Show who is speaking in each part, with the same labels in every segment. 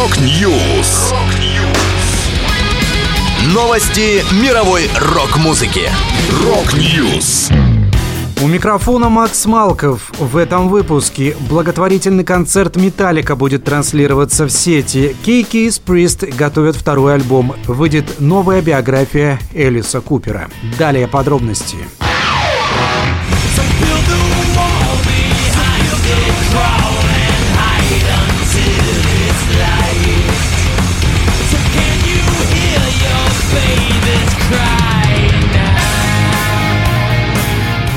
Speaker 1: Rock News. Новости мировой рок-музыки. Rock News.
Speaker 2: У микрофона Макс Малков. В этом выпуске благотворительный концерт «Metallica» будет транслироваться в сети. KK's Priest готовят второй альбом. Выйдет новая биография Элиса Купера. Далее подробности.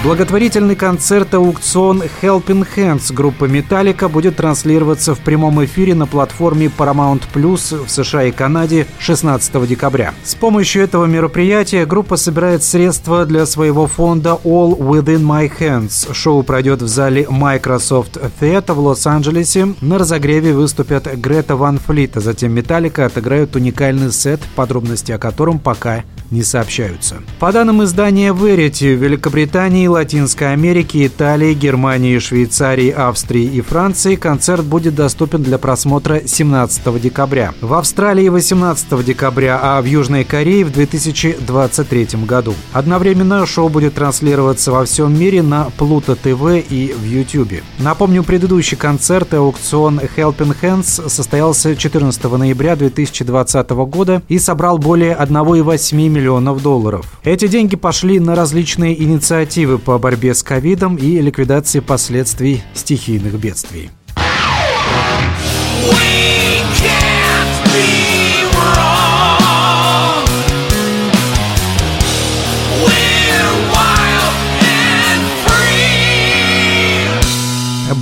Speaker 2: Благотворительный концерт-аукцион Helping Hands группы Металлика будет транслироваться в прямом эфире на платформе Paramount Plus в США и Канаде 16 декабря. С помощью этого мероприятия группа собирает средства для своего фонда All Within My Hands. Шоу пройдет в зале Microsoft Theater в Лос-Анджелесе. На разогреве выступят Грета Ван Флит, а затем Металлика отыграют уникальный сет, подробности о котором пока не сообщаются. По данным издания Verity, в Великобритании, Латинской Америке, Италии, Германии, Швейцарии, Австрии и Франции концерт будет доступен для просмотра 17 декабря. В Австралии 18 декабря, а в Южной Корее в 2023 году. Одновременно шоу будет транслироваться во всем мире на Pluto TV и в YouTube. Напомню, предыдущий концерт и аукцион Helping Hands состоялся 14 ноября 2020 года и собрал более 1,8 миллиона миллионов долларов. Эти деньги пошли на различные инициативы по борьбе с ковидом и ликвидации последствий стихийных бедствий.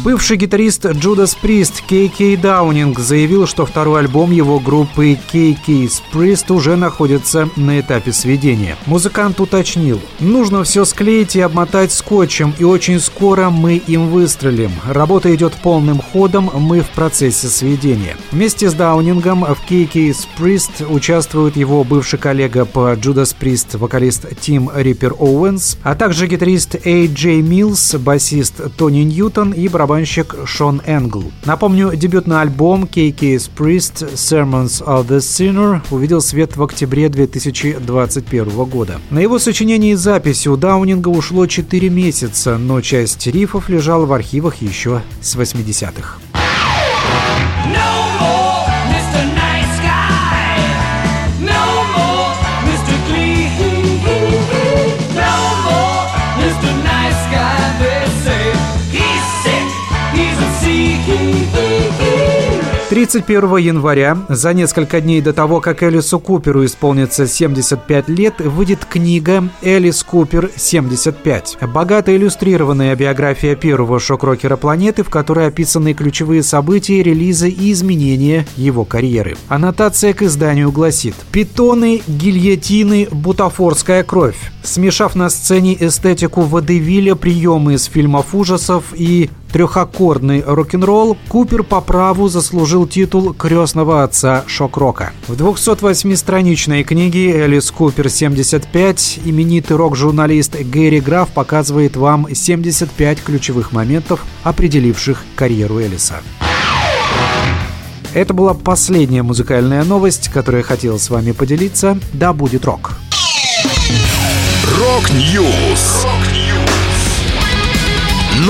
Speaker 2: Бывший гитарист Judas Priest Кей Даунинг заявил, что второй альбом его группы KK's Priest уже находится на этапе сведения. Музыкант уточнил, нужно все склеить и обмотать скотчем, и очень скоро мы им выстрелим. Работа идет полным ходом, мы в процессе сведения. Вместе с Даунингом в KK's Priest участвует его бывший коллега по Judas Priest, вокалист Тим Риппер Оуэнс, а также гитарист Эй Джей Милс, басист Тони Ньютон и барабанщик барабанщик Шон Энгл. Напомню, дебютный альбом KK's Priest Sermons of the Sinner увидел свет в октябре 2021 года. На его сочинение и записи у Даунинга ушло 4 месяца, но часть рифов лежала в архивах еще с 80-х. 31 января, за несколько дней до того, как Элису Куперу исполнится 75 лет, выйдет книга «Элис Купер 75». Богато иллюстрированная биография первого шок-рокера планеты, в которой описаны ключевые события, релизы и изменения его карьеры. Аннотация к изданию гласит «Питоны, гильотины, бутафорская кровь». Смешав на сцене эстетику водевиля, приемы из фильмов ужасов и трехаккордный рок-н-ролл, Купер по праву заслужил титул крестного отца шок-рока. В 208-страничной книге «Элис Купер 75» именитый рок-журналист Гэри Граф показывает вам 75 ключевых моментов, определивших карьеру Элиса. Это была последняя музыкальная новость, которую я хотел с вами поделиться. Да будет рок!
Speaker 1: Rock News!